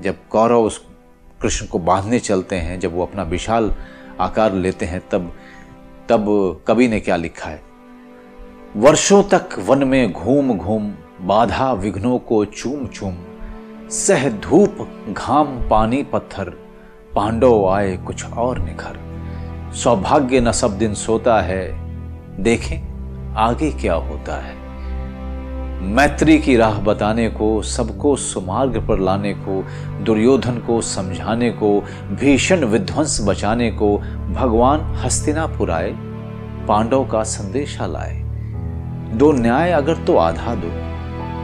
जब कौरव उस कृष्ण को बांधने चलते हैं, जब वो अपना विशाल आकार लेते हैं, तब तब कवि ने क्या लिखा है? वर्षों तक वन में घूम घूम, बाधा विघ्नों को चूम चूम, सह धूप घाम पानी पत्थर, पांडव आए कुछ और निखर। सौभाग्य न सब दिन सोता है, देखें आगे क्या होता है। मैत्री की राह बताने को, सबको सुमार्ग पर लाने को, दुर्योधन को समझाने को, भीषण विध्वंस बचाने को भगवान हस्तिनापुर आए, पांडव का संदेशा लाए। दो न्याय अगर तो आधा दो,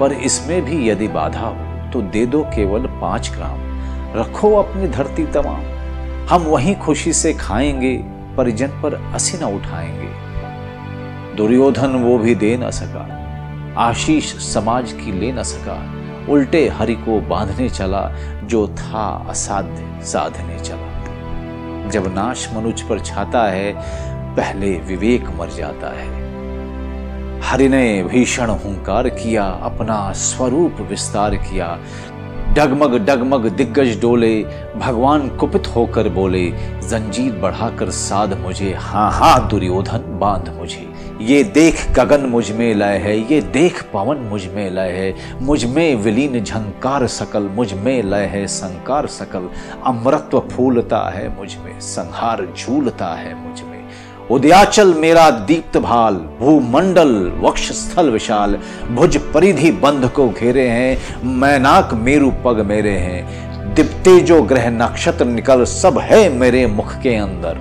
पर इसमें भी यदि बाधा हो तो दे दो केवल पाँच ग्राम। रखो अपनी धरती तमाम। हम वहीं खुशी से खाएँगे, परिजन पर असी न उठाएँगे। दुर्योधन वो भी दे न सका। आशीष समाज की ले न सका। उल्टे हरि को बांधने चला, जो था असाध्य साधने चला। जब नाश मनुज पर छाता है, पहले विवेक मर जाता है। हरि ने भीषण हुंकार किया, अपना स्वरूप विस्तार किया। डगमग डगमग दिग्गज डोले, भगवान कुपित होकर बोले, जंजीर बढ़ाकर साध मुझे हाँ हाँ दुर्योधन बाँध मुझे। ये देख गगन मुझमें लय है, ये देख पवन मुझमें लय है, मुझमें विलीन झंकार सकल, मुझमें लय है संकार सकल अमृत्व फूलता है मुझमें, संहार झूलता है मुझमें। उदयाचल मेरा दीप्त भाल, भूमंडल वक्ष स्थल विशाल। भुज परिधि बंध को घेरे हैं, मैनाक मेरु पग मेरे हैं। दिप्ते जो ग्रह नक्षत्र निकल, सब है मेरे मुख के अंदर।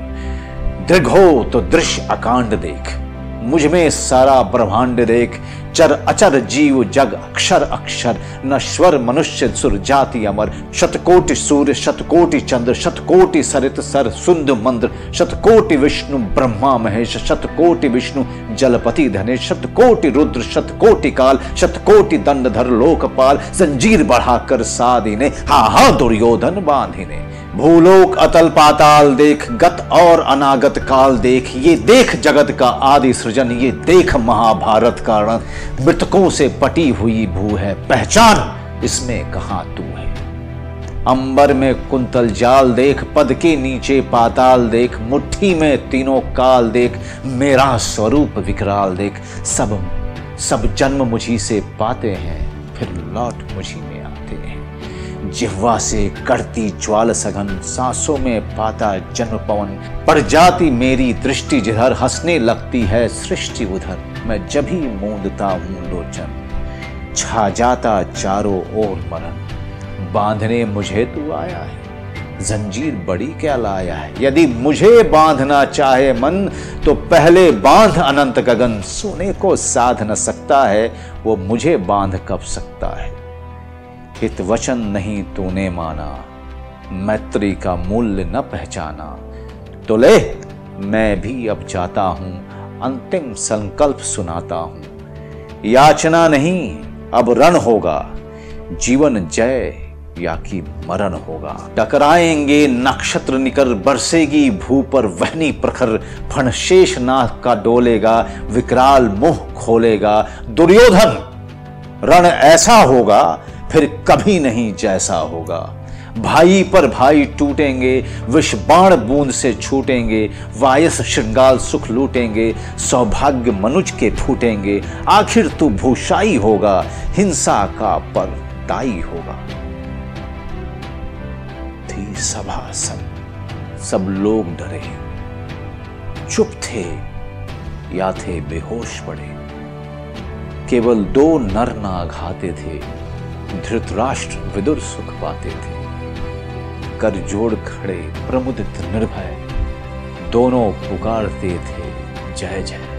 दृघ हो तो दृश्य अकांड देख, मुझमें सारा ब्रह्मांड देख। चर अचर जीव जग अक्षर अक्षर नश्वर मनुष्य सुर जाति अमर। शतकोटि सूर्य शतकोटि चंद्र, शतकोटि सरित सर, सुंद मंद्र, शतकोटि विष्णु ब्रह्मा महेश, शतकोटि विष्णु जलपति धने शतकोटि रुद्र, शतकोटि काल, शतकोटि दंडधर लोकपाल संजीर बढ़ाकर साधि ने हा हा दुर्योधन बांधिने। भूलोक अतल पाताल देख, गत और अनागत काल देख, ये देख जगत का आदि सृजन, ये देख महाभारत का रण। मृतकों से पटी हुई भू है। पहचान इसमें कहा तू है? अंबर में कुंतल जाल देख, पद के नीचे पाताल देख, मुट्ठी में तीनों काल देख, मेरा स्वरूप विकराल देख। सब सब जन्म मुझी से पाते हैं, फिर लौट मुझी में आते हैं। जिह्वा से करती ज्वाल सघन, सांसों में पाता जन्म पवन। पड़ जाती मेरी दृष्टि जिधर, हंसने लगती है सृष्टि उधर। मैं जब ही मूंदता हूँ लोचन, छा जाता चारों ओर मरण। बांधने मुझे तू आया है, जंजीर बड़ी क्या लाया है? यदि मुझे बांधना चाहे मन तो पहले बाँध अनंत गगन। सोने को साध न सकता है, वो मुझे बाँध कब सकता है? हित वचन नहीं तूने माना, मैत्री का मूल्य न पहचाना। तो ले, मैं भी अब जाता हूँ अंतिम संकल्प सुनाता हूँ। याचना नहीं, अब रण होगा। जीवन जय या कि मरण होगा। टकराएँगे, नक्षत्र निकर बरसेगी, भू पर वहनी प्रखर फणशेष नाथ का डोलेगा, विकराल मुँह खोलेगा। दुर्योधन, रण ऐसा होगा, फिर कभी नहीं जैसा होगा। भाई पर भाई टूटेंगे विष बाण बूंद से छूटेंगे, वायस श्रृंगाल सुख लूटेंगे, सौभाग्य मनुज के फूटेंगे। आखिर तू भूषाई होगा, हिंसा का पर दाई होगा। थी सभा सब सब लोग डरे। चुप थे, या थे बेहोश पड़े। केवल दो नर ना घाते थे, धृतराष्ट्र विदुर सुख पाते थे। कर जोड़ खड़े प्रमुदित निर्भय। दोनों पुकारते थे जय जय।